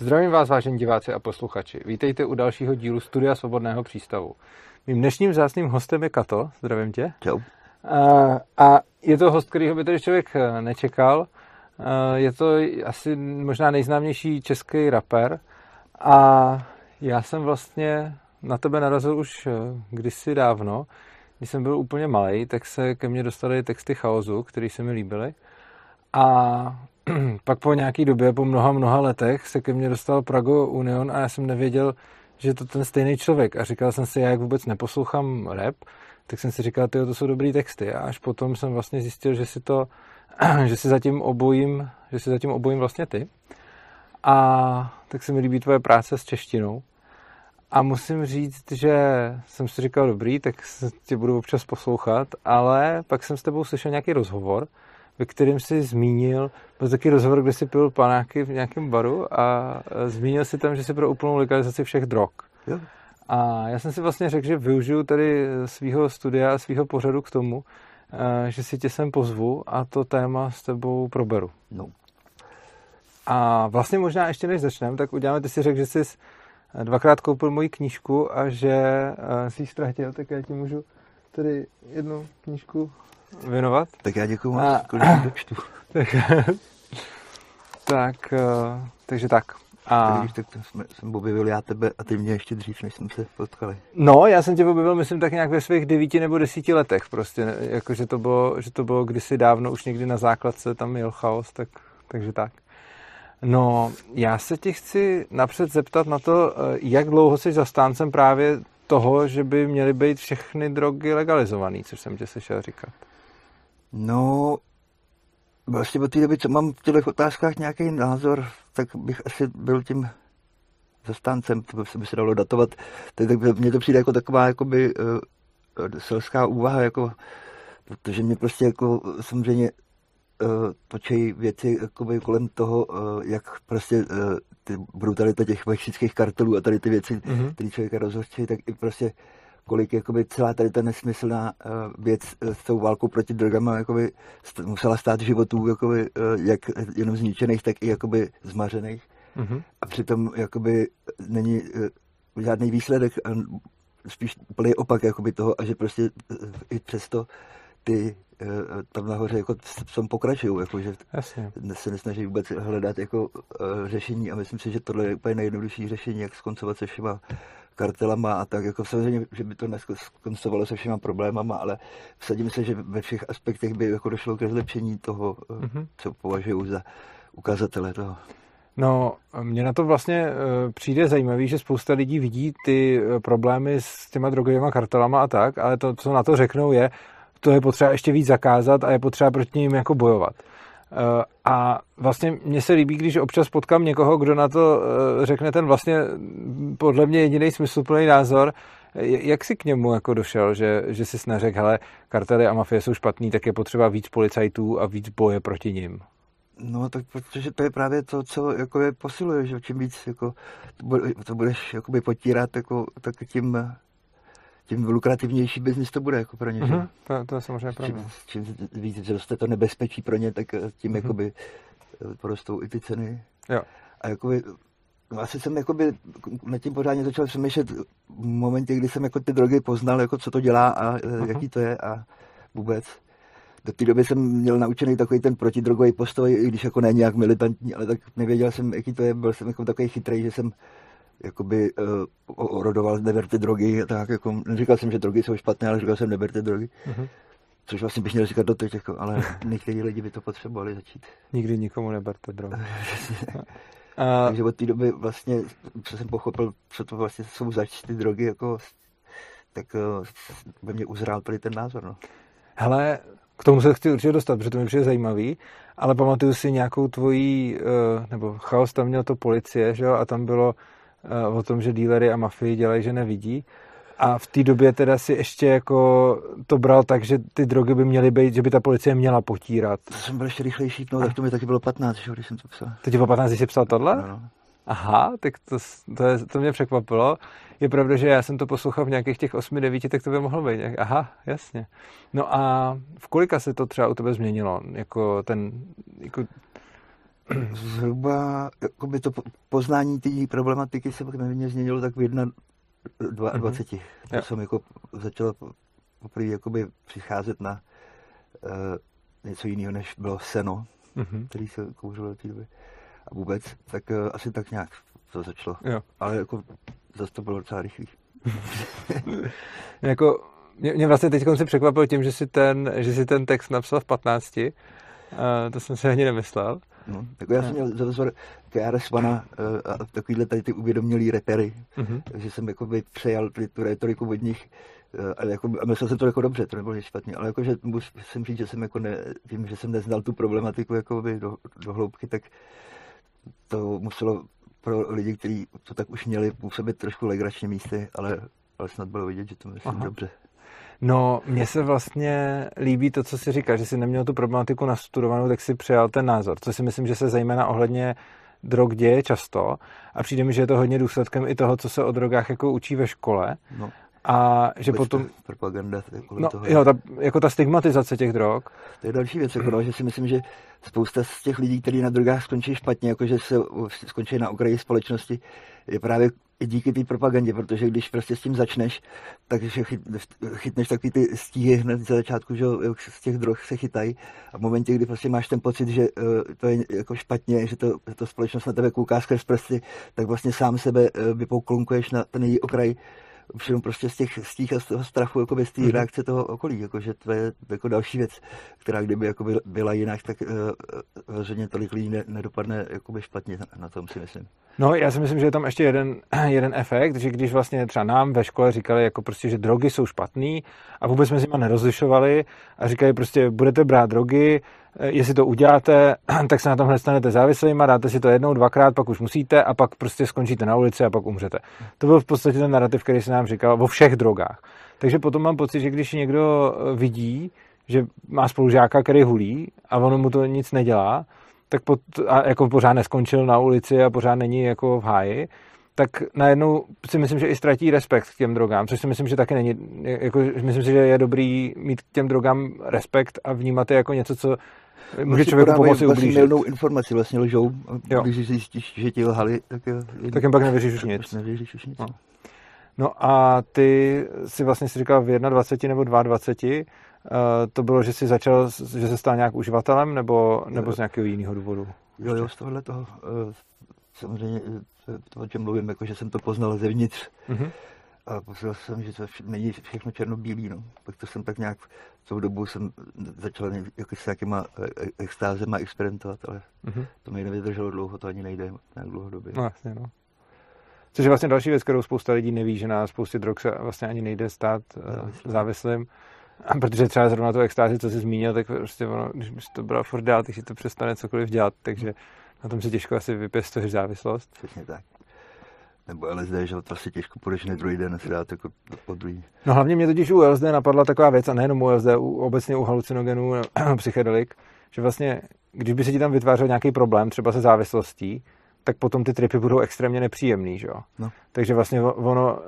Zdravím vás, vážení diváci a posluchači. Vítejte u dalšího dílu Studia Svobodného přístavu. Mým dnešním vzácným hostem je Kato. Zdravím tě. Čau. A je to host, kterýho by tady člověk eh, nečekal. Je to asi možná nejznámější český rapper. A já jsem vlastně na tebe narazil už eh, kdysi dávno. Když jsem byl úplně malý, tak se ke mně dostaly texty chaosu, které se mi líbily. A pak po nějaký době, po mnoha, mnoha letech, se ke mně dostal Prago Union a já jsem nevěděl, že je to ten stejný člověk. A říkal jsem si, já jak vůbec neposlouchám rap, tak jsem si říkal, tyjo, to jsou dobrý texty. A až potom jsem vlastně zjistil, že si to, že si zatím obojím, že si zatím obojím vlastně ty. A tak se mi líbí tvoje práce s češtinou. A musím říct, že jsem si říkal, dobrý, tak tě budu občas poslouchat, ale pak jsem s tebou slyšel nějaký rozhovor, ve kterém si zmínil, byl taky rozhovor, kde si pil panáky v nějakém baru a zmínil si tam, že si pro úplnou legalizaci všech drog. Jo. A já jsem si vlastně řekl, že využiju tady svého studia a svého pořadu k tomu, eh, že si tě sem pozvu a to téma s tebou proberu. No. A vlastně možná ještě než začneme, tak uděláme, ty si řekl, že jsi dvakrát koupil moji knížku a že eh, si ji ztratil, tak já ti můžu tady jednu knížku věnovat. Tak já děkuji moc, kolik dočtu. tak, tak, eh, takže tak. A... Tak, tak to jsme, jsem objevil já tebe a ty mě ještě dřív, než jsme se potkali. No, já jsem tě objevil, myslím, tak nějak ve svých devíti nebo desíti letech prostě, jako, že to bylo, že to bylo kdysi dávno, už někdy na základce tam měl chaos, tak, takže tak. No, já se tě chci napřed zeptat na to, eh, jak dlouho jsi zastáncem právě toho, že by měly být všechny drogy legalizované, což jsem tě slyšel říkat. No, vlastně od té doby, co mám v těchto otázkách nějaký názor, tak bych asi byl tím zastáncem, to by se dalo datovat. Tak, tak mně to přijde jako taková jakoby uh, selská úvaha, jako, protože mě prostě jako samozřejmě uh, točí věci jakoby kolem toho, uh, jak prostě uh, ty brutalita těch mexických kartelů a tady ty věci, mm-hmm. které člověka rozhořčí, tak i prostě kolik jakoby celá tady ta nesmyslná uh, věc uh, s tou válkou proti drogama jakoby st- musela stát životů jakoby, uh, jak jenom zničených, tak i jakoby zmařených. Mm-hmm. A přitom jakoby není uh, žádný výsledek, a spíš úplný opak jakoby toho, a že prostě uh, i přesto ty tam nahoře jako v pokračují, jako, že Jasně. se nesnaží vůbec hledat jako uh, řešení a myslím si, že tohle je úplně nejjednodušší řešení, jak skoncovat se všema kartelama a tak, jako samozřejmě, že by to neskoncovalo se všema problémama, ale vsadím se, že ve všech aspektech by jako došlo ke zlepšení toho, mm-hmm. co považuji za ukazatele toho. No, mně na to vlastně uh, přijde zajímavý, že spousta lidí vidí ty uh, problémy s těma drogovými kartelama a tak, ale to, co na to řeknou, je, to je potřeba ještě víc zakázat a je potřeba proti ním jako bojovat. Eh, a vlastně mně se líbí, když občas potkám někoho, kdo na to eh, řekne ten vlastně podle mě jediný smysluplný názor, jak jsi k němu jako došel, že, že jsi neřekl, hele, kartely a mafie jsou špatný, tak je potřeba víc policajtů a víc boje proti nim? No, tak protože to je právě to, co jako je posiluje, že čím víc jako, to budeš jakoby potírat, jako, tak tím tím lukrativnější biznis to bude jako pro ně. Mm-hmm. To, to je samozřejmě pravda. Čím, čím víc roste to nebezpečí pro ně, tak eh, tím mm-hmm. jakoby eh, porostou i ty ceny. Jo. A jakoby, no asi jsem jakoby nad tím pořádně začal přemýšlet v momentě, kdy jsem jako ty drogy poznal, jako co to dělá a mm-hmm. jaký to je a vůbec. Do té doby jsem měl naučený takový ten protidrogový postoj, i když jako ne nějak militantní, ale tak nevěděl jsem, jaký to je. Byl jsem jako takový chytrý, že jsem jakoby uh, orodoval neberte drogy, tak jako, neříkal jsem, že drogy jsou špatné, ale říkal jsem neberte drogy. Uh-huh. Což vlastně bych měl říkat doteď, jako, ale někteří lidi by to potřebovali začít. Nikdy nikomu neberte drogy. A... Takže od té doby vlastně, co jsem pochopil, co to vlastně jsou zač ty drogy, jako, tak uh, ve mně uzrál tady ten názor. No. Hele, k tomu se chci určitě dostat, protože to mi přijde zajímavý, ale pamatuju si nějakou tvojí, uh, nebo chaos tam měl to policie, že jo, a tam bylo Eh, o tom, že dílery a mafii dělají, že nevidí. A v té době teda si ještě jako to bral tak, že ty drogy by měly být, že by ta policie měla potírat. To jsem byl ještě rychlejší, no, tak to mi taky bylo 15, když jsem to psal. To ti bylo 15, když jsi psal tohle? No, no. Aha, tak to, to, je, to mě překvapilo. Je pravda, že já jsem to poslouchal v nějakých těch 8-9, tak to by mohlo být. Aha, jasně. No a v kolika se to třeba u tebe změnilo? Jako ten, jako Zhruba jakoby to poznání té problematiky se pak mě změnilo tak v jedna, 22. Mm-hmm. To jsem jako začal poprvé jakoby přicházet na uh, něco jiného, než bylo seno, mm-hmm. který se kouřilo do té doby. A vůbec, tak uh, asi tak nějak to začalo. Jo. Ale jako zase to bylo docela rychlý. jako, mě, mě vlastně teď se překvapil tím, že si ten, že si ten text napsal v 15. Uh, to jsem si ani nemyslel. No, jako já jsem měl za vzor KRS uh, a takovýhle tady ty uvědomělý repery, mm-hmm. takže jsem jako by přejal tu retoriku od nich uh, ale jako, a myslel jsem to jako dobře, to nebylo špatně, ale jako, že musím říct, že jsem jako ne, tím, že jsem neznal tu problematiku jako by do, do hloubky, tak to muselo pro lidi, kteří to tak už měli, působit trošku legračně místy, ale, ale snad bylo vidět, že to myslím Aha. dobře. No, mně se vlastně líbí to, co si říká, že jsi neměl tu problematiku nastudovanou, tak si přijal ten názor, co si myslím, že se zejména ohledně drog děje často a přijde mi, že je to hodně důsledkem i toho, co se o drogách jako učí ve škole. No. A že potom... Propaganda no, toho. Jo, ta, jako ta stigmatizace těch drog. To je další věc, jako, no, že si myslím, že spousta z těch lidí, kteří na drogách skončí špatně, jakože se skončí na okraji společnosti, je právě i díky té propagandě, protože když prostě s tím začneš, takže chyt, chytneš takový ty stíhy hned za začátku, že z těch drog se chytají a v momentě, kdy prostě máš ten pocit, že uh, to je jako špatně, že to, to společnost na tebe kouká skrz prsty, tak vlastně sám sebe uh, vypouklunkuješ na ten její okraj už jenom prostě z těch stích a z toho strachu jako bez té mm-hmm. reakce toho okolí, jako, že to je jako další věc, která kdyby jako byla jinak, tak uh, veřejně tolik lidí ne, nedopadne by špatně na, tom si myslím. No, já si myslím, že je tam ještě jeden, jeden efekt, že když vlastně třeba nám ve škole říkali, jako prostě, že drogy jsou špatný a vůbec jsme s nimi nerozlišovali a říkali prostě, budete brát drogy, jestli to uděláte, tak se na tomhle stanete závislými, dáte si to jednou, dvakrát, pak už musíte a pak prostě skončíte na ulici a pak umřete. To byl v podstatě ten narrativ, který se nám říkal o všech drogách. Takže potom mám pocit, že když někdo eh, vidí, že má spolužáka, který hulí a ono mu to nic nedělá, tak pot, a jako pořád neskončil na ulici a pořád není jako v háji, tak najednou si myslím, že i ztratí respekt k těm drogám, což si myslím, že taky není, jako, myslím si, že je dobrý mít k těm drogám respekt a vnímat je jako něco, co může vlastně člověku pomoci vlastně ublížit. Vlastně informaci vlastně lžou, jo. když zjistíš, že ti lhali, tak, je, tak jim pak nevěříš už nic. Nevěříš už nic. No. no a ty si vlastně si říkal v 21 nebo 22, uh, to bylo, že jsi začal, že se stal nějak uživatelem, nebo, nebo z nějakého jiného důvodu? Jo, jo, z tohohle toho, uh, samozřejmě to, o čem mluvím, jako, že jsem to poznal zevnitř. Mm-hmm. A poznal jsem, že to není všechno černobílý. No. Pak to jsem tak nějak tou dobu jsem začal jako s nějakýma e, e, extázema experimentovat, ale mm-hmm. to mi nevydrželo dlouho, to ani nejde nějak dlouhodobě. No jasně, no. Což je vlastně další věc, kterou spousta lidí neví, že na spoustě drog se vlastně ani nejde stát uh, závislým. A protože třeba zrovna to extázi, co jsi zmínil, tak prostě ono, když to bral furt dál, tak si to přestane cokoliv dělat, takže na tom se těžko asi vypěstuješ závislost. Přesně tak. Nebo LSD, že to asi těžko půjdeš na druhý den, asi dát jako po druhý. No hlavně mě totiž u LSD napadla taková věc, a nejenom u LSD, u, obecně u halucinogenů, psychedelik, že vlastně, když by se ti tam vytvářel nějaký problém, třeba se závislostí, tak potom ty tripy budou extrémně nepříjemný, že jo? No. Takže vlastně ono,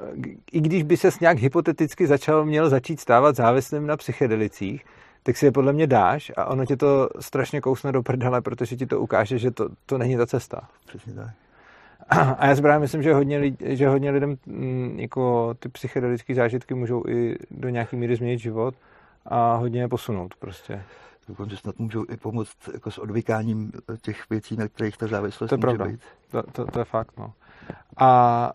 i když by se nějak hypoteticky začal, měl začít stávat závislým na psychedelicích, tak si je podle mě dáš a ono tě to strašně kousne do prdele, protože ti to ukáže, že to, to není ta cesta. Přesně tak. A já si právě myslím, že hodně, lidi, že hodně lidem mm, jako ty psychedelické zážitky můžou i do nějaký míry změnit život a hodně je posunout prostě. Dokonce snad můžou i pomoct jako s odvykáním těch věcí, na kterých ta závislost to je může pravda. být. To, to, to je fakt, no. A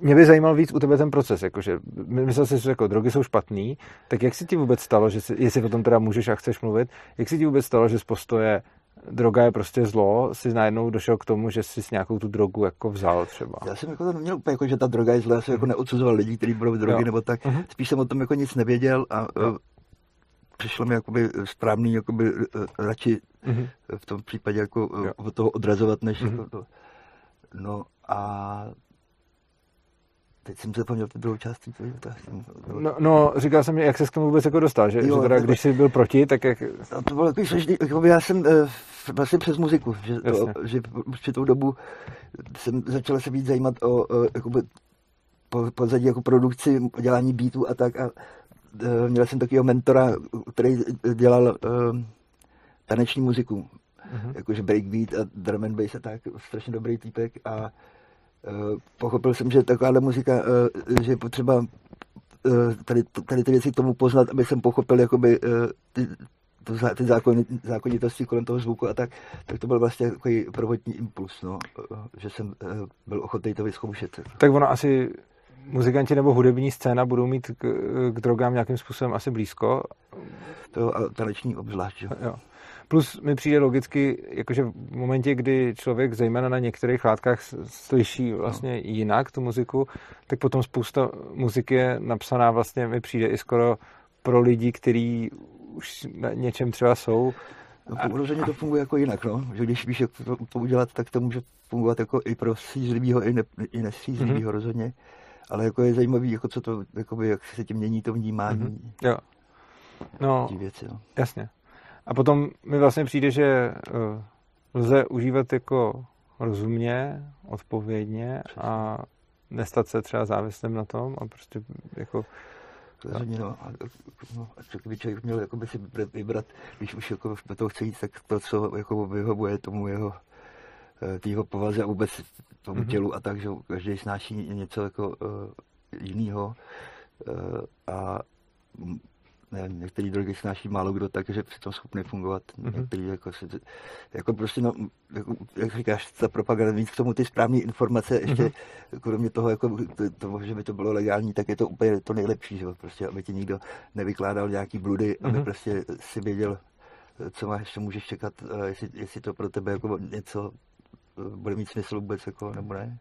mě by zajímal víc u tebe ten proces, jakože myslel jsi, že jako drogy jsou špatný, tak jak si ti vůbec stalo, že si, jestli o tom teda můžeš a chceš mluvit, jak si ti vůbec stalo, že z postoje droga je prostě zlo, si najednou došel k tomu, že jsi s nějakou tu drogu jako vzal třeba. Já jsem jako to neměl úplně jako, že ta droga je zlá, já jsem jako neodsuzoval lidí, kteří budou drogy jo. nebo tak. Uh-huh. Spíš jsem o tom jako nic nevěděl a jo. přišlo mi jakoby správný jakoby radši uh-huh. v tom případě jako jo. od toho odrazovat, než uh-huh. jako to. No a Teď jsem zapomněl tu druhou část No, no, říkal jsem, jak se k tomu vůbec jako dostal, že, jo, že teda, když jsi byl proti, tak jak... No, to bylo takový složitý, jako já jsem uh, vlastně přes muziku, že, to, že při tou dobu jsem začal se víc zajímat o uh, jakoby, po, pozadí jako produkci, dělání beatů a tak a uh, měl jsem takového mentora, který dělal uh, taneční muziku. Mm-hmm. jakože breakbeat a drum and bass a tak, strašně dobrý týpek a pochopil jsem, že takováhle muzika, uh, že je potřeba uh, tady, tady ty věci k tomu poznat, aby jsem pochopil jakoby ty, to, ty zákon, zákonitosti kolem toho zvuku a tak, tak to byl vlastně takový prvotní impuls, no, že jsem byl ochotný to vyzkoušet. Tak ono asi muzikanti nebo hudební scéna budou mít k, k drogám nějakým způsobem asi blízko. To a taneční obzvlášť. Jo. Plus mi přijde logicky, jakože v momentě, kdy člověk zejména na některých látkách slyší vlastně no. jinak tu muziku, tak potom spousta muziky je napsaná vlastně mi přijde i skoro pro lidi, kteří už na něčem třeba jsou. No, přirozeně to funguje jako jinak, no. Že když víš, jak to, to udělat, tak to může fungovat jako i pro střízlivýho, i, ne, i nestřízlivýho mm-hmm. rozhodně ale jako je zajímavý, jako co to, jakoby, jak se tím mění to vnímání. Mm-hmm. Jo. No, věci, jo. jasně. A potom mi vlastně přijde, že uh, lze užívat jako rozumně, odpovědně a nestat se třeba závislým na tom a prostě jako Rozhodně, no. A, no, a by člověk měl jakoby si vybrat, když už jako do toho chce jít, tak to, co jako vyhovuje tomu jeho Eh, jeho povaze a vůbec tomu mm-hmm. tělu a tak, že každý snáší něco jako uh, jiného uh, a nevím, některý drogy snáší málo kdo tak, že při tom schopný fungovat. Mm-hmm. Některý jako, se, jako prostě, no, jako, jak říkáš, ta propaganda, víc k tomu ty správné informace, ještě mm-hmm. kromě toho, jako, to, to, že by to bylo legální, tak je to úplně to nejlepší, že prostě, aby ti nikdo nevykládal nějaký bludy, mm-hmm. aby mhm. prostě si věděl, co máš, co můžeš čekat, jestli, jestli to pro tebe jako něco bude mít smysl vůbec, jako, nebo ne.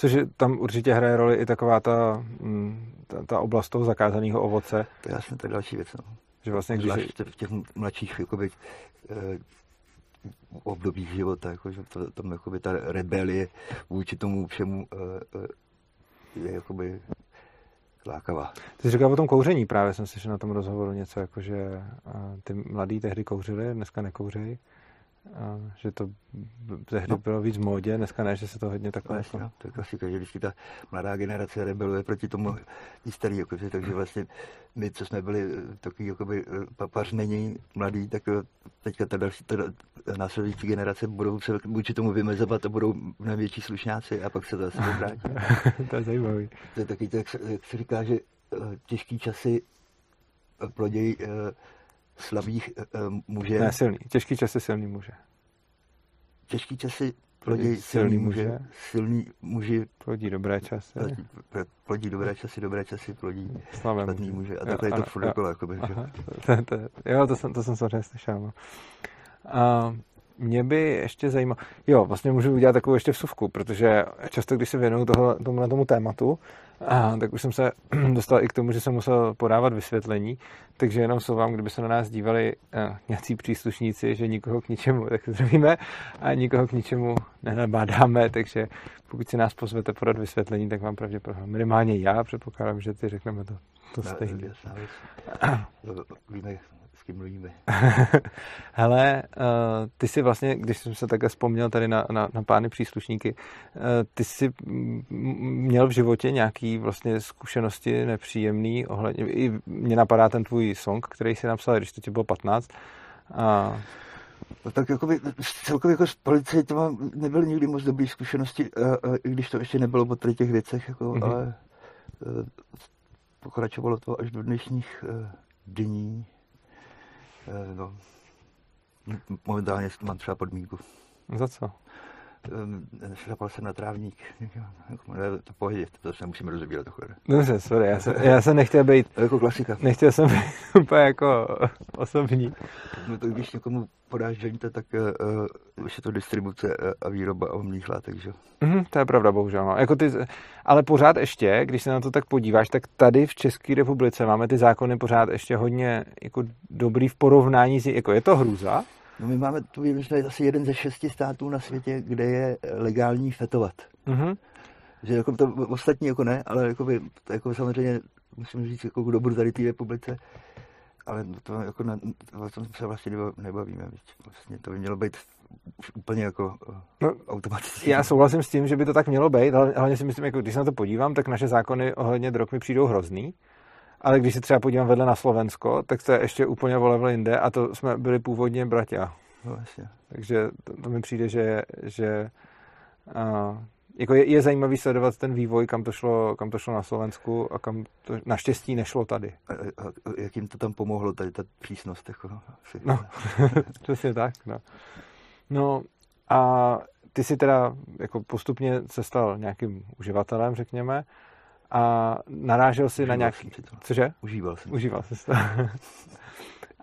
Což tam určitě hraje roli i taková ta, mm, ta, ta oblast toho zakázaného ovoce. To je jasně, to další věc. No. Že vlastně, když... Zvlášť v těch mladších jakoby, eh, obdobích života, jako, že to, tam jakoby, ta rebelie vůči tomu všemu eh, eh, je jakoby lákavá. Ty jsi říkal o tom kouření, právě jsem slyšel na tom rozhovoru něco, jako že ty mladí tehdy kouřili, dneska nekouřejí že to tehdy no. bylo víc v módě, dneska ne, že se to hodně takhle... Vlastně, jako... no, to je klasika, že vždycky ta mladá generace rebeluje proti tomu i starý, jakože, takže vlastně my, co jsme byli eh, takový jakoby eh, papařmení mladí, tak eh, teďka ta další, ta následující generace budou se vůči tomu vymezovat a budou na větší slušňáci a pak se to asi vrátí. to je zajímavý. To je taky, jak, jak se říká, že těžký časy plodějí slabých uh, muže. Ne, silný. Těžký časy silný muže. Těžký časy plodí silný, silný muže. muže. Silný muži plodí dobré časy. Plodí, dobré časy, dobré časy plodí špatný muže. A takhle jo, je to furt jako, jakoby, že? To, to, jo, to jsem, to jsem samozřejmě slyšel. No. A mě by ještě zajímalo, jo, vlastně můžu udělat takovou ještě vsuvku, protože často, když se věnuju tomu, tomu tématu, a, tak už jsem se dostal i k tomu, že jsem musel podávat vysvětlení, takže jenom jsou vám, kdyby se na nás dívali uh, nějací příslušníci, že nikoho k ničemu tak zdravíme a nikoho k ničemu nenabádáme, takže pokud si nás pozvete podat vysvětlení, tak vám pravděpodobně minimálně já předpokládám, že ty řekneme to, to stejně. Víme, kým mluvíme. Hele, uh, ty si vlastně, když jsem se takhle vzpomněl tady na, na, na pány příslušníky, uh, ty jsi měl v životě nějaký vlastně zkušenosti nepříjemný ohledně, i mě napadá ten tvůj song, který jsi napsal, když to ti bylo 15. A... No tak jako by, celkově jako s policií to mám, nebyly nikdy moc dobré zkušenosti, uh, i když to ještě nebylo po tady těch věcech, jako, mm-hmm. ale pokračovalo to až do dnešních dní. Eh, no, momentálně mám třeba podmínku. Za co? Ehm, šlapal jsem na trávník. To pohodě, to se musíme rozebírat takhle. Dobře, sorry, já, se, já jsem nechtěl být... To jako klasika. Nechtěl jsem být úplně jako osobní. No to když někomu podáš ženice, tak uh, už je to distribuce a výroba omních látek, že? Mm, to je pravda, bohužel. No. Jako ty, ale pořád ještě, když se na to tak podíváš, tak tady v České republice máme ty zákony pořád ještě hodně jako dobrý v porovnání s... Jako je to hrůza, No my máme tu je asi jeden ze šesti států na světě, kde je legální fetovat. Mm-hmm. Že jako to ostatní jako ne, ale jako, by, to jako samozřejmě musím říct jako kdo budu tady té republice, ale to jako na, o tom se vlastně nebavíme. Vlastně to by mělo být už úplně jako no, automaticky. Já souhlasím s tím, že by to tak mělo být, ale hlavně si myslím, jako když se na to podívám, tak naše zákony ohledně drog mi přijdou hrozný. Ale když se třeba podívám vedle na Slovensko, tak to je ještě úplně vole jinde a to jsme byli původně bratia. No, jasně. Takže to, to mi přijde, že, že uh, jako je, je zajímavý sledovat ten vývoj, kam to šlo, kam to šlo na Slovensku a kam to naštěstí nešlo tady. A, a, a jak jim to tam pomohlo, tady ta přísnost? Jako, no, asi. No, přesně tak. No. no a ty si teda jako postupně se stal nějakým uživatelem, řekněme, a narážel si Užíval na nějaký... jsem si to. Cože? Užíval jsem. Užíval jsi to.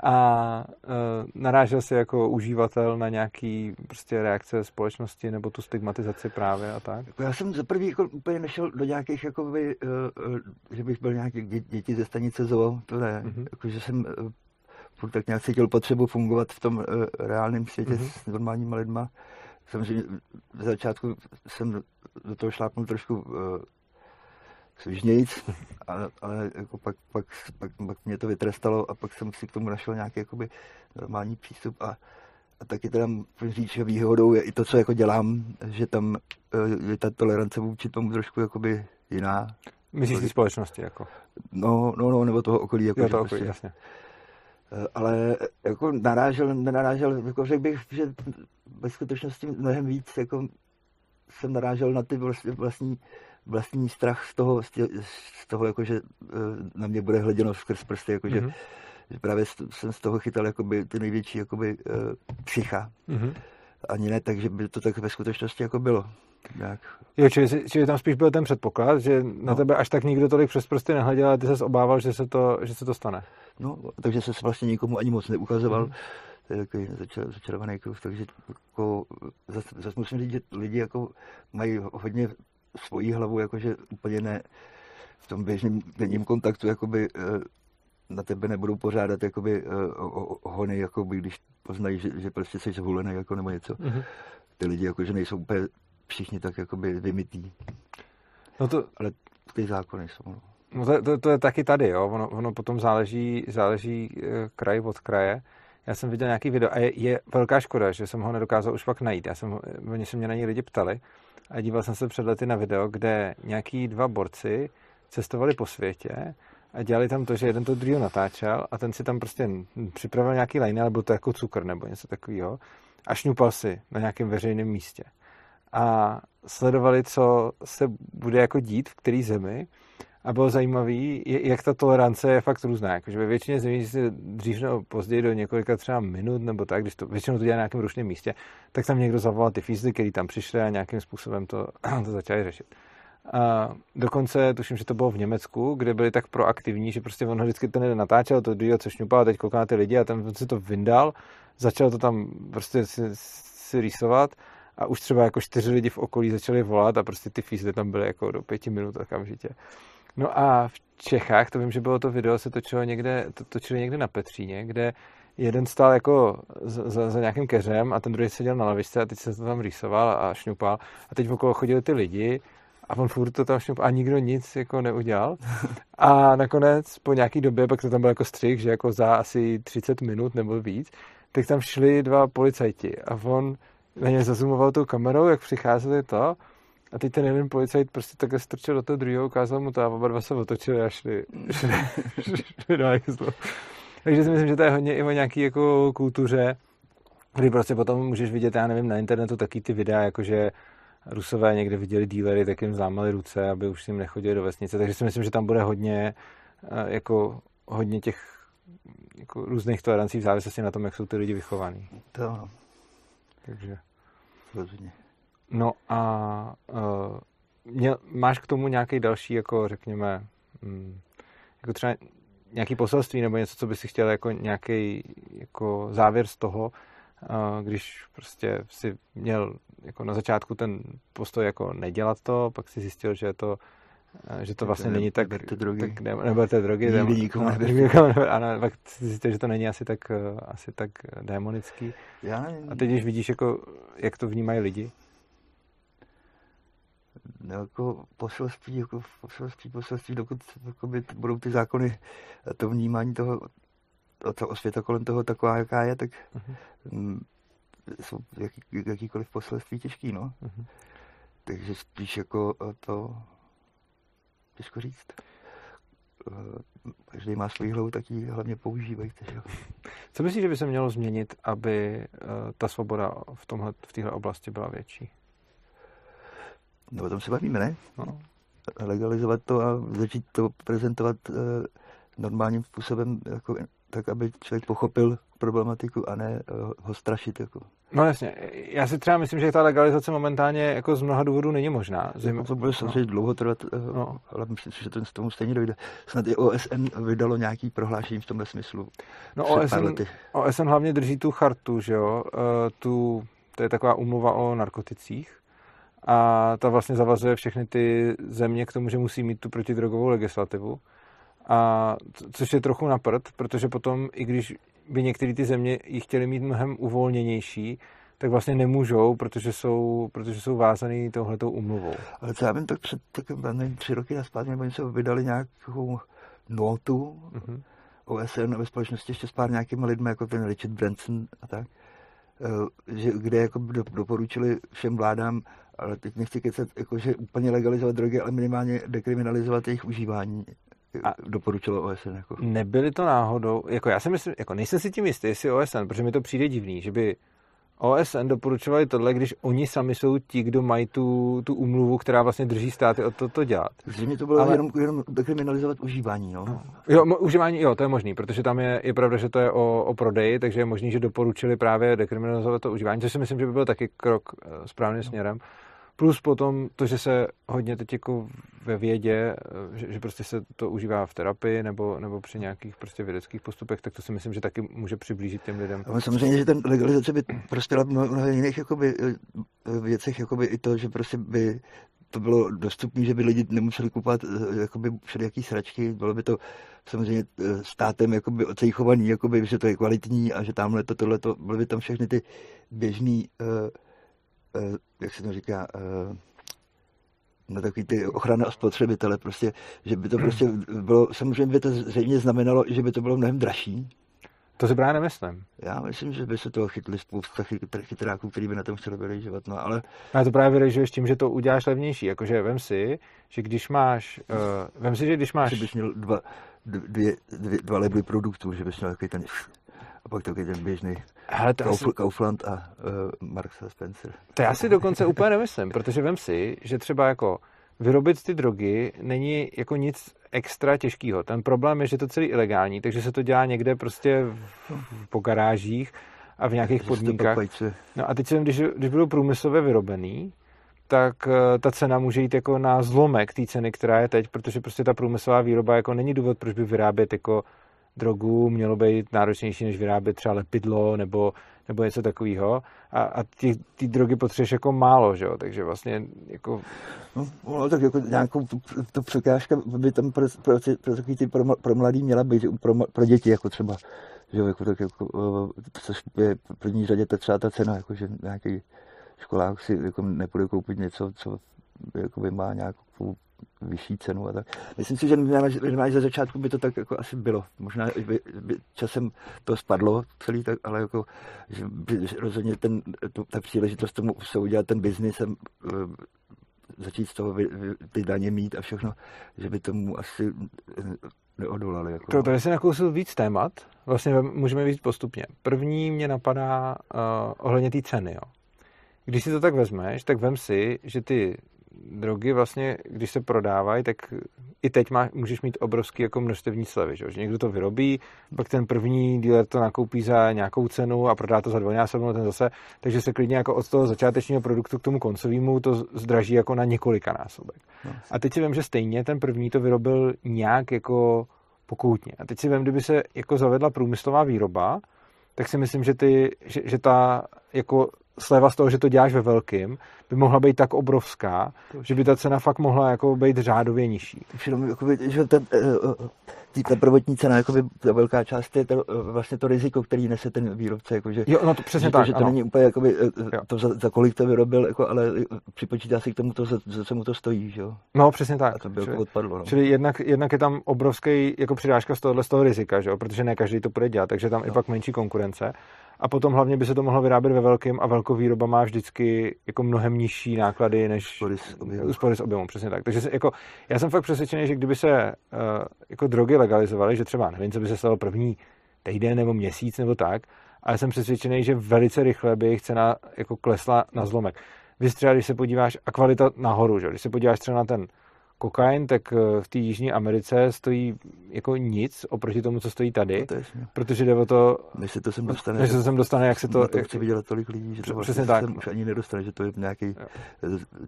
a uh, narážel si jako uživatel na nějaký prostě reakce společnosti nebo tu stigmatizaci právě a tak? Jako já jsem za prvý jako úplně nešel do nějakých, jakoby, uh, uh, že bych byl nějaký dě, děti ze stanice zoo, to ne. Mhm. Mm-hmm. Jako, že jsem uh, furt tak nějak cítil potřebu fungovat v tom uh, reálném světě Mhm. mm-hmm. s normálníma lidma. Samozřejmě v začátku jsem do toho šlápnul trošku uh, svižnějíc, ale, ale jako pak, pak, pak, pak, mě to vytrestalo a pak jsem si k tomu našel nějaký jakoby normální přístup a, a taky teda můžu říct, že výhodou je i to, co jako dělám, že tam eh, je ta tolerance vůči tomu trošku jakoby jiná. Myslíš ty společnosti jako? No, no, no, nebo toho okolí. Jako, Jo, to prostě- okolí, jasně. Eh, ale jako narážel, nenarážel, jako řekl bych, že ve skutečnosti mnohem víc jako jsem narážel na ty vlastně, vlastní, vlastní strach z toho, z, toho jako, že eh, na mě bude hleděno skrz prsty, jako, že, Mhm. že právě jsem z toho chytal jakoby, ty největší jakoby, eh, psycha. Mhm. Ani ne tak, že by to tak ve skutečnosti jako bylo. Nějak. Jo, čili, čili tam spíš byl ten předpoklad, že na No. tebe až tak nikdo tolik přes prsty nehleděl, ale ty se obával, že se to, že se to stane. No, takže se vlastně nikomu ani moc neukazoval. Mhm. To je takový začar, začarovaný kruh, takže jako, zase, zase musím říct, že lidi jako mají hodně svoji hlavu, jakože úplně ne v tom běžném denním kontaktu, jakoby eh, na tebe nebudou pořádat jakoby eh, hony, jakoby, když poznají, že, že prostě jsi zhulený jako, nebo něco. Mhm. Ty lidi jakože nejsou úplně všichni tak jakoby vymitý, No to, ale ty zákony jsou. No. No to, to, to je taky tady, jo. Ono, ono potom záleží, záleží eh, kraj od kraje. Já jsem viděl nějaký video a je, je velká škoda, že jsem ho nedokázal už pak najít. Já jsem, oni se mě na něj lidi ptali a díval jsem se před lety na video, kde nějaký dva borci cestovali po světě a dělali tam to, že jeden to druhého natáčel a ten si tam prostě připravil nějaký line, ale byl to jako cukr nebo něco takového a šňupal si na nějakém veřejném místě. A sledovali, co se bude jako dít v který zemi a bylo zajímavý, je- jak ta tolerance je fakt různá. Jakože ve většině zemí se dřív nebo později do několika třeba minut nebo tak, když to většinou to dělá na nějakém rušném místě, tak tam někdo zavolal ty fízly, který tam přišli a nějakým způsobem to, to začali řešit. A dokonce tuším, že to bylo v Německu, kde byli tak proaktivní, že prostě on vždycky ten jeden natáčel, to druhého co šňupal, teď kouká na ty lidi a ten si to vyndal, začal to tam prostě si, si rýsovat a už třeba jako čtyři lidi v okolí začali volat a prostě ty fízly tam byly jako do pěti minut okamžitě. No a v Čechách, to vím, že bylo to video, se točilo někde, to, točili někde na Petříně, kde jeden stál jako za, za, za nějakým keřem a ten druhý seděl na lavičce a teď se to tam rýsoval a šňupal. A teď okolo chodili ty lidi a on furt to tam šňupal a nikdo nic jako neudělal. A nakonec po nějaký době, pak to tam byl jako střih, že jako za asi 30 minut nebo víc, tak tam šli dva policajti a on na ně zazumoval tou kamerou, jak přicházeli to a teď ten jeden policajt prostě takhle strčil do toho druhého, ukázal mu to a oba dva se otočili a šli, šli, šli, šli dál jako zlo. Takže si myslím, že to je hodně i o nějaký jako kultuře, kdy prostě potom můžeš vidět, já nevím, na internetu taky ty videa, jakože Rusové někde viděli dílery, tak jim zlámali ruce, aby už s ním nechodili do vesnice, takže si myslím, že tam bude hodně eh, jako hodně těch jako různých tolerancí v závislosti na tom, jak jsou ty lidi vychovaní. To ano, Takže. rozhodně. No a uh, měl, máš k tomu nějaký další, jako řekněme, mm, jako třeba nějaký poselství nebo něco, co by si chtěl jako nějaký jako závěr z toho, uh, když prostě si měl jako na začátku ten postoj jako nedělat to, pak si zjistil, že to eh, že to vlastně ne- není tak, neberte drogy. tak ne, neberte drogy, Nikdy nikomu no, neberte. ano, pak zjistil, že to není asi tak, eh, asi tak démonický. Já nevím, A teď, když vidíš, jako, jak to vnímají lidi, jako poselství, jako poselství, poselství, dokud jakoby, budou ty zákony a to vnímání toho, ta osvěta kolem toho taková, jaká je, tak mm, jsou jaký, jakýkoliv poselství těžký, no. Mhm. Takže spíš jako eh, to, těžko říct. Eh, každý má svůj hlavu, tak ji hlavně používejte. Že? Co myslíš, že by se mělo změnit, aby ta svoboda v, tomhle, v téhle oblasti byla větší? No o tom se bavíme, ne? No. Legalizovat to a začít to prezentovat uh, normálním způsobem, jako, tak aby člověk pochopil problematiku a ne uh, ho strašit. Jako. No jasně. Já si třeba myslím, že ta legalizace momentálně jako z mnoha důvodů není možná. Zajím... To bude samozřejmě no. dlouho trvat, no. ale myslím si, že to z tomu stejně dojde. Snad i OSN vydalo nějaký prohlášení v tomhle smyslu. No OSN, OSN hlavně drží tu chartu, že jo? Tu, to je taková umluva o narkoticích a ta vlastně zavazuje všechny ty země k tomu, že musí mít tu protidrogovou legislativu. A což je trochu na prd, protože potom, i když by některé ty země ji chtěly mít mnohem uvolněnější, tak vlastně nemůžou, protože jsou, protože jsou vázaný touhletou umluvou. Ale co já vím, tak před tak, nevím, tři roky naspátky, nebo něco vydali nějakou notu mm-hmm. OSN ve společnosti ještě s pár nějakými lidmi, jako ten Richard Branson a tak, že, kde jako doporučili všem vládám, ale teď nechci kecat, jako, že úplně legalizovat drogy, ale minimálně dekriminalizovat jejich užívání a doporučilo OSN. Jako. Nebyly to náhodou, jako já si myslím, jako nejsem si tím jistý, jestli OSN, protože mi to přijde divný, že by OSN doporučovali tohle, když oni sami jsou ti, kdo mají tu, tu umluvu, která vlastně drží státy o to, to dělat. Zřejmě to bylo Ale... jenom, jenom dekriminalizovat užívání. No. no. Jo, užívání, jo, to je možný, protože tam je, je pravda, že to je o, o prodeji, takže je možný, že doporučili právě dekriminalizovat to užívání, což si myslím, že by byl taky krok eh, správným no. směrem. Plus potom to, že se hodně teď jako ve vědě, že, že prostě se to užívá v terapii nebo, nebo při nějakých prostě vědeckých postupech, tak to si myslím, že taky může přiblížit těm lidem. Ale samozřejmě, že ten legalizace by prospěla v mnoha jiných jakoby, eh, věcech, jakoby i to, že prostě by to bylo dostupné, že by lidi nemuseli kupovat eh, jakoby všelijaký sračky, bylo by to samozřejmě eh, státem jakoby ocejchovaný, jakoby, že to je kvalitní a že tamhle to, tohle, to, byly by tam všechny ty běžný uh, jak se to říká, eh, na takový ty ochrany a spotřebitele, prostě, že by to prostě bylo, samozřejmě by to zřejmě znamenalo, že by to bylo mnohem dražší. To si právě nemyslím. Já myslím, že by se toho chytli spousta chytráků, který by na tom chtěli vyrežovat, no ale... Ale to právě vyrežuješ tím, že to uděláš levnější, jakože vem si, že když máš, uh, vem si, že když máš... Že bys měl dva, dvě, dvě, dva labely produktů, že bys měl takový ten a pak takový ten běžný Hele, to Kauf, asi... Kaufland a uh, Marks a Spencer. To já si dokonce úplně nemyslím, protože vem si, že třeba jako vyrobit ty drogy není jako nic extra těžkého. Ten problém je, že to celý ilegální, takže se to dělá někde prostě v, po garážích a v nějakých podmínkách. No a teď když, když budou průmyslově vyrobený, tak uh, ta cena může jít jako na zlomek té ceny, která je teď, protože prostě ta průmyslová výroba jako není důvod, proč by vyrábět jako drogu mělo být náročnější, než vyrábět třeba lepidlo nebo, nebo něco takového. A, a ty, ty drogy potřebuješ jako málo, že jo? takže vlastně jako... No, no tak jako nějakou tu, tu překážka by tam pro, pro, pro, pro, ty pro, pro mladý měla být, pro, pro děti jako třeba, že jo, jako, tak jako, což je v první řadě to třeba ta cena, jako, že nějaký školák si jako nepůjde koupit něco, co jakoby má nějakou vyšší cenu a tak. Myslím si, že minimálně ze začátku by to tak jako asi bylo. Možná by, by časem to spadlo celý, tak, ale jako, že by rozhodně ten, to, ta příležitost tomu se udělat ten biznis a uh, začít z toho vy, vy, ty daně mít a všechno, že by tomu asi eh, neodolali. Jako. To, tady se nakousil víc témat, vlastně můžeme víc postupně. První mě napadá uh, ohledně té ceny. Jo. Když si to tak vezmeš, tak vem si, že ty drogy vlastně, když se prodávají, tak i teď má, můžeš mít obrovský jako množstevní slevy, že? že někdo to vyrobí, pak ten první dealer to nakoupí za nějakou cenu a prodá to za dvojnásobnou ten zase, takže se klidně jako od toho začátečního produktu k tomu koncovému to zdraží jako na několika násobek. No. A teď si vím, že stejně ten první to vyrobil nějak jako pokoutně. A teď si vím, kdyby se jako zavedla průmyslová výroba, tak si myslím, že, ty, že, že ta jako sleva z toho, že to děláš ve velkým, by mohla být tak obrovská, to že by ta cena fakt mohla jako být řádově nižší. Jenom, jakoby, že ten, uh, ta prvotní cena, jakoby, ta velká část je to, vlastně to riziko, který nese ten výrobce. Jako, že, jo, no to přesně tak. To, že to ano. není úplně jakoby, to, za, za, kolik to vyrobil, jako, ale připočítá si k tomu, to, za, za co mu to stojí. Že? No, přesně tak. A to by čili, jako odpadlo. No. Čili jednak, jednak, je tam obrovský jako přidáška z tohohle z toho rizika, že? protože ne každý to bude dělat, takže tam no. i pak menší konkurence. A potom hlavně by se to mohlo vyrábět ve velkém a velkovýroba má vždycky jako mnohem nižší náklady než úspory z objemu, přesně tak. Takže jako, já jsem fakt přesvědčený, že kdyby se uh, jako drogy legalizovaly, že třeba nevím, co by se stalo první týden nebo měsíc nebo tak, ale jsem přesvědčený, že velice rychle by jejich cena jako klesla na zlomek. Vy třeba, když se podíváš, a kvalita nahoru, že? když se podíváš třeba na ten kokain, tak eh, v té Jižní Americe stojí jako nic oproti tomu, co stojí tady, no protože jde o to, než se to sem dostane, než se to sem dostane, jak se to... to chce vidět tolik lidí, že to vlastně tak. sem už ani nedostane, že to je nějaký,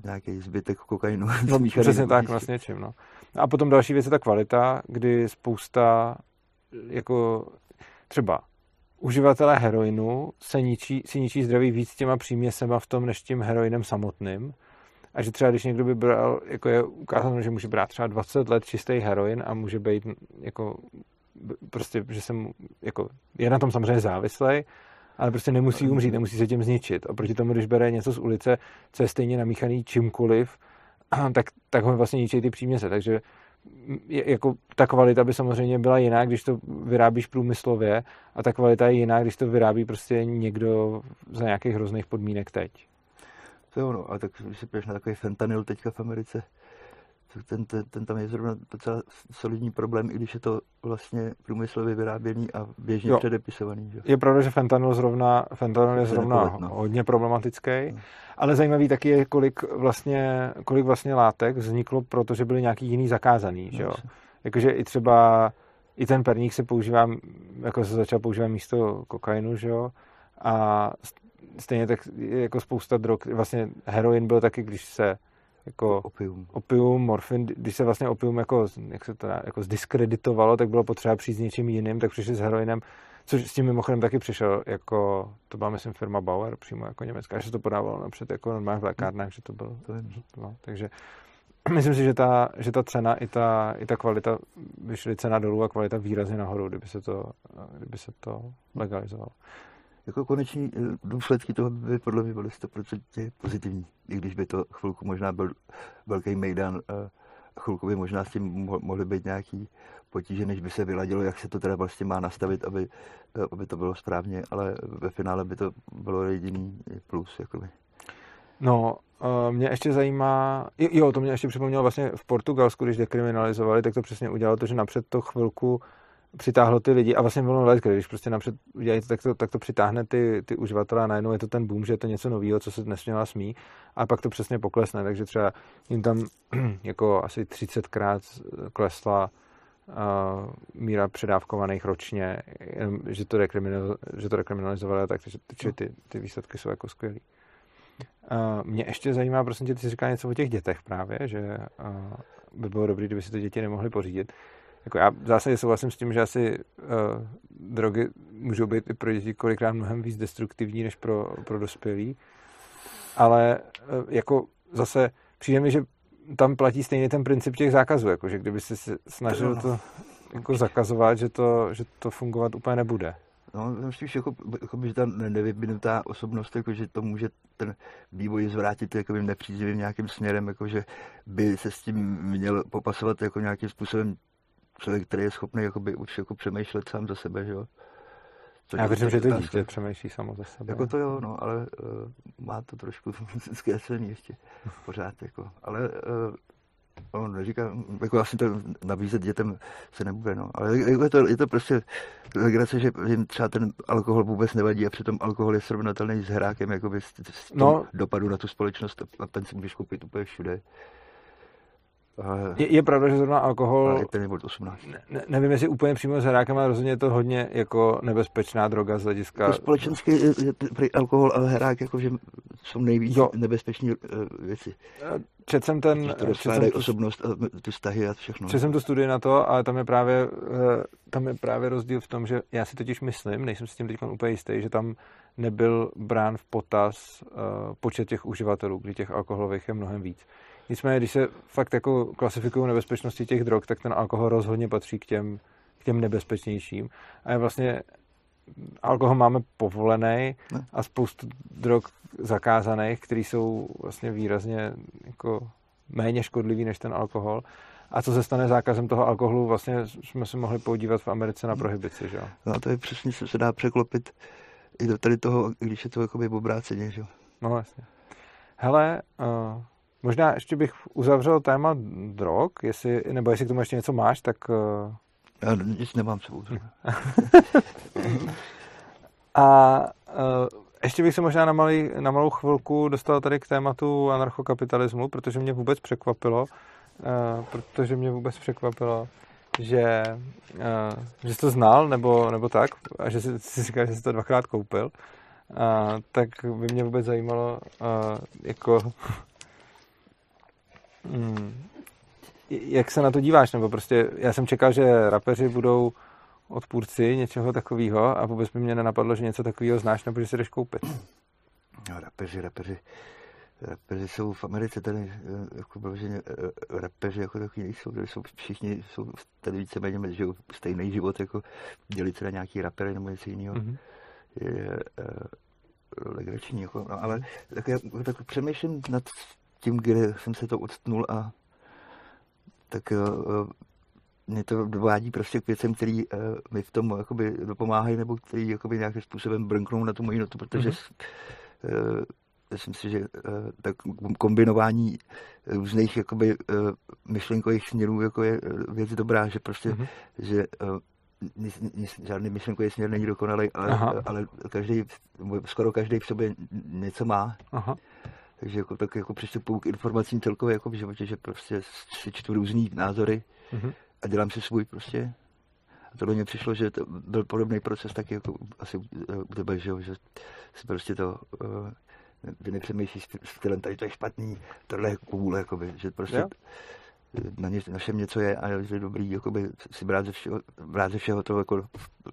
nějaký zbytek kokainu. No, přesně tak, vlastně čím, no. A potom další věc je ta kvalita, kdy spousta jako třeba uživatelé heroinu se ničí, si ničí zdraví víc těma příměsema v tom, než tím heroinem samotným. A že třeba když někdo by bral, jako je ukázáno, že může brát třeba 20 let čistý heroin a může být jako prostě, že jsem, jako, je na tom samozřejmě závislý, ale prostě nemusí umřít, nemusí se tím zničit. A proti tomu, když bere něco z ulice, co je stejně namíchaný čímkoliv, tak, tak ho vlastně ničí ty příměse. Takže jako ta kvalita by samozřejmě byla jiná, když to vyrábíš průmyslově a ta kvalita je jiná, když to vyrábí prostě někdo za nějakých hrozných podmínek teď. To je ono, ale tak když si půjdeš na takový fentanyl teďka v Americe, ten, ten, ten tam je zrovna docela solidní problém, i když je to vlastně průmyslově vyráběný a běžně jo. předepisovaný. Že? Je pravda, že fentanyl, zrovna, fentanyl je zrovna nepolet, no. hodně problematický, hmm. ale zajímavý taky je, kolik vlastně, kolik vlastně látek vzniklo, protože byly nějaký jiný zakázaný. Že jo? Jakože i třeba i ten perník se používá, jako se začal používat místo kokainu, že jo? A stejně tak jako spousta drog, vlastně heroin byl taky, když se jako opium. opium, morfin, když se vlastně opium jako, jak se to dá, jako zdiskreditovalo, tak bylo potřeba přijít s něčím jiným, tak přišli s heroinem, což s tím mimochodem taky přišel, jako, to byla myslím firma Bauer, přímo jako německá, že se to podávalo napřed jako normálně v lékárnách, že to bylo, to je, no, takže myslím si, že ta, že ta cena i ta, i ta kvalita, by šly cena dolů a kvalita výrazně nahoru, kdyby se to, kdyby se to legalizovalo jako koneční eh, důsledky toho by podle mě byly 100% pozitivní. I když by to chvilku možná byl velký mejdan, chvilku by možná s tím mohly být nějaký potíže, než by se vyladilo, jak se to teda vlastně má nastavit, aby, eh, aby to bylo správně, ale ve finále by to bylo jediný plus. Jakoby. No, eh, mě ještě zajímá, jo, to mě ještě připomnělo vlastně v Portugalsku, když dekriminalizovali, tak to přesně udělalo to, že napřed to chvilku přitáhlo ty lidi a vlastně bylo let, když prostě napřed udělají to, tak to, tak to přitáhne ty, ty uživatele a najednou je to ten boom, že je to něco nového, co se nesměla smí a pak to přesně poklesne, takže třeba jim tam jako asi 30krát klesla uh, míra předávkovaných ročně, že to, že to rekriminalizovali, tak ty, ty, ty výsledky jsou jako skvělý. Uh, mě ještě zajímá, prosím tě, ty jsi říkal něco o těch dětech právě, že uh, by bylo dobré, kdyby si to děti nemohly pořídit. Jako já v zásadě souhlasím s tím, že asi uh, drogy můžou být i pro děti kolikrát mnohem víc destruktivní než pro, pro dospělí, ale uh, jako zase přijde mi, že tam platí stejně ten princip těch zákazů, jako že kdyby si snažil to jako zakazovat, že to, že to fungovat úplně nebude. No, spíš jako, jako že ta nevyvinutá osobnost, jako, že to může ten vývoj zvrátit jako nepříznivým nějakým směrem, jako, že by se s tím měl popasovat jako nějakým způsobem člověk, který je schopný jakoby už jako přemýšlet sám za sebe, že jo. Co Já věřím, že to dítě přemýšlí samo za sebe. Jako to jo, no, ale uh, má to trošku zkreslený ještě pořád, jako. Ale uh, on neříká, jako asi to nabízet dětem se nebude, no. Ale je to, je to prostě legrace, že jim třeba ten alkohol vůbec nevadí a přitom alkohol je srovnatelný s hrákem, jakoby s, s no. dopadu na tu společnost a ten si můžeš koupit úplně všude. Je, je pravda, že zrovna alkohol... ten je 18. Ne, nevím, jestli úplně přímo s hrákem, ale rozhodně je to hodně jako nebezpečná droga z hlediska... To společensky je, je alkohol a herák jako, že jsou nejvíc jo. nebezpečné uh, věci. Četl jsem ten... To rozkládají osobnost a ty vztahy a všechno. Četl jsem tu studii na to, ale tam je právě, eh, tam je právě rozdíl v tom, že já si totiž myslím, nejsem s tím teď úplně jistý, že tam nebyl brán v potaz uh, počet těch uživatelů, kdy těch alkoholových je mnohem víc. Nicméně, když se fakt jako klasifikují nebezpečnosti těch drog, tak ten alkohol rozhodně patří k těm, k těm nebezpečnějším. A je vlastně alkohol máme povolený a spoustu drog zakázaných, které jsou vlastně výrazně jako méně škodlivý než ten alkohol. A co se stane zákazem toho alkoholu, vlastně jsme se mohli podívat v Americe na prohibici, že jo? No to je přesně, se dá překlopit i do tady toho, když je to jakoby obráceně, že jo. No jasně. Hele, uh, možná ještě bych uzavřel téma drog, jestli, nebo jestli k tomu ještě něco máš, tak... Uh... Já nic nemám sebou. A uh, ještě bych se možná na, malý, na malou chvilku dostal tady k tématu anarchokapitalismu, protože mě vůbec překvapilo, uh, protože mě vůbec překvapilo, že, uh, že jsi to znal, nebo, nebo tak, a že jsi, jsi říkal, že jsi to dvakrát koupil, uh, tak by mě vůbec zajímalo, uh, jako, hmm, jak se na to díváš, nebo prostě já jsem čekal, že rapeři budou odpůrci něčeho takového a vůbec by mě nenapadlo, že něco takového znáš nebo že si jdeš koupit. No, rapeři, rapeři, rapeři jsou v Americe tady, eh, jako vyloženě, eh, rapeři jako takový nejsou, tady jsou všichni, jsou tady víceméně, že stejný život, jako dělit se na nějaký rapery nebo něco jiného. Mm-hmm. Je, je uh, legrační, jako, no, ale tak, já, tak přemýšlím nad tím, kde jsem se to odstnul a tak uh, mě to dovádí prostě k věcem, který uh, mi v tom jakoby dopomáhají, nebo který jakoby nějakým způsobem brnknou na tu moji notu, protože mm-hmm. uh, myslím si, že uh, tak kombinování různých jakoby, uh, myšlenkových směrů jako je věc dobrá, že prostě, mm-hmm. že uh, nic, nic, žádný myšlenkový směr není dokonalý, ale, ale každý, skoro každý v sobě něco má. Aha. Takže jako, tak jako přistupuji k informacím celkově jako v životě, že prostě si čtu různý názory, mm-hmm a dělám si svůj prostě. A tohle mě přišlo, že to byl podobný proces taky jako asi u tebe, že, že si prostě to uh, ty nepřemýšlíš stylem, tady to je špatný, tohle je cool, jakoby, že prostě jo. na, ně, na všem něco je a je dobrý jakoby, si brát ze, všeho, brát ze všeho to jako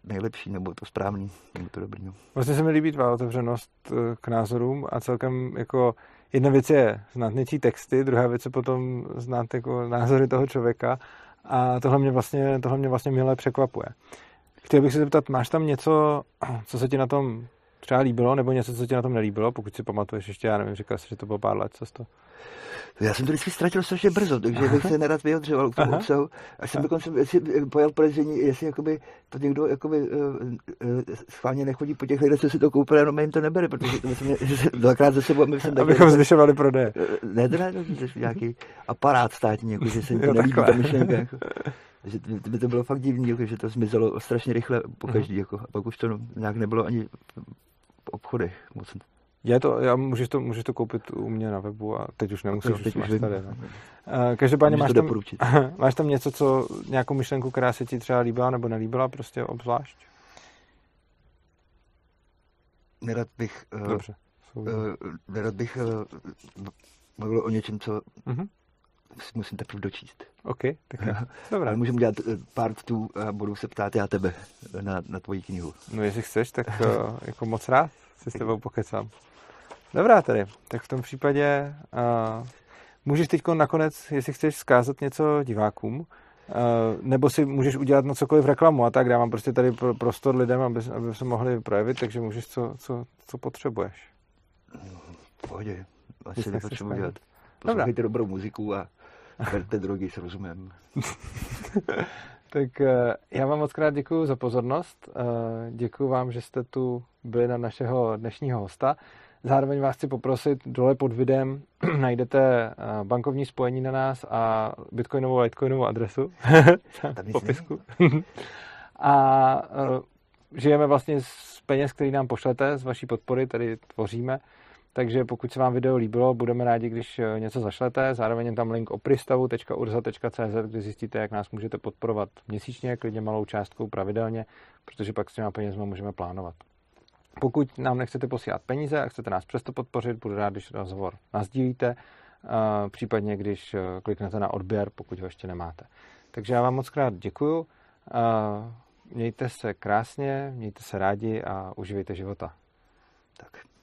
nejlepší, nebo to správný, nebo to dobrý. No. Vlastně se mi líbí tvá otevřenost eh, k názorům a celkem jako jedna věc je znát něčí texty, druhá věc je potom znát jako názory toho člověka a tohle mě vlastně, tohle mě vlastně milé překvapuje. Chtěl bych se zeptat, máš tam něco, co se ti na tom třeba líbilo, nebo něco, co ti na tom nelíbilo, pokud si pamatuješ ještě, já nevím, říkal jsi, že to bylo pár let, co to? Já jsem to vždycky ztratil strašně brzo, takže bych se nerad vyjadřoval k tomu obsahu. Až jsem dokonce pojal podezření, jestli jakoby to někdo jakoby, uh, uh, schválně nechodí po těch lidech, co si to koupil, jenom jim to nebere, protože to myslím, že se dvakrát ze sebou, my jsem Abychom zvyšovali prodeje. Ne, to ne, to je nějaký aparát státní, jako, že se jim to nelíbí, ta myšlenka. Jako. Že by to bylo fakt divný, jako, že to zmizelo strašně rychle po každý, jako, a pak už to nějak nebylo ani v obchodech moc je to, já můžeš to, můžeš to koupit u mě na webu a teď už nemusíš, teď už máš tady. No. Každopádně máš tam, máš tam něco, co, nějakou myšlenku, která se ti třeba líbila nebo nelíbila, prostě obzvlášť? Nerad bych, eh, Dobře, uh, nerad bych uh, mluvil o něčem, co uh-huh. musím teprve dočíst. OK, tak Dobrá. Ale můžeme dělat part two a budu se ptát já tebe na, na tvoji knihu. No jestli chceš, tak jako moc rád si s tebou pokecám. Dobrá tedy, tak v tom případě uh, můžeš teď nakonec, jestli chceš zkázat něco divákům, nebo si můžeš udělat na cokoliv reklamu a tak, dávám prostě tady prostor lidem, aby, aby se mohli projevit, takže můžeš, co, co, co potřebuješ. V pohodě, asi nepotřebuji dělat. Poslouchejte dobrou muziku a berte drogy s rozumem. tak uh, já vám moc krát děkuji za pozornost. Uh, děkuji vám, že jste tu byli na našeho dnešního hosta. Zároveň vás chci poprosit, dole pod videem najdete eh, bankovní spojení na nás a bitcoinovou a litecoinovou adresu v popisku. a eh, žijeme vlastně z peněz, který nám pošlete, z vaší podpory, tady tvoříme. Takže pokud se vám video líbilo, budeme rádi, když eh, něco zašlete. Zároveň je tam link opristavu.urza.cz, kde zjistíte, jak nás můžete podporovat měsíčně, klidně malou částkou pravidelně, protože pak s těma penězma můžeme plánovat. Pokud nám nechcete posílat peníze a chcete nás přesto podpořit, budu rád, když rozhovor nazdílíte, eh, případně když eh, kliknete na odběr, pokud ho ještě nemáte. Takže já vám moc krát děkuju. Mějte se krásně, mějte se rádi a uživejte života. Tak.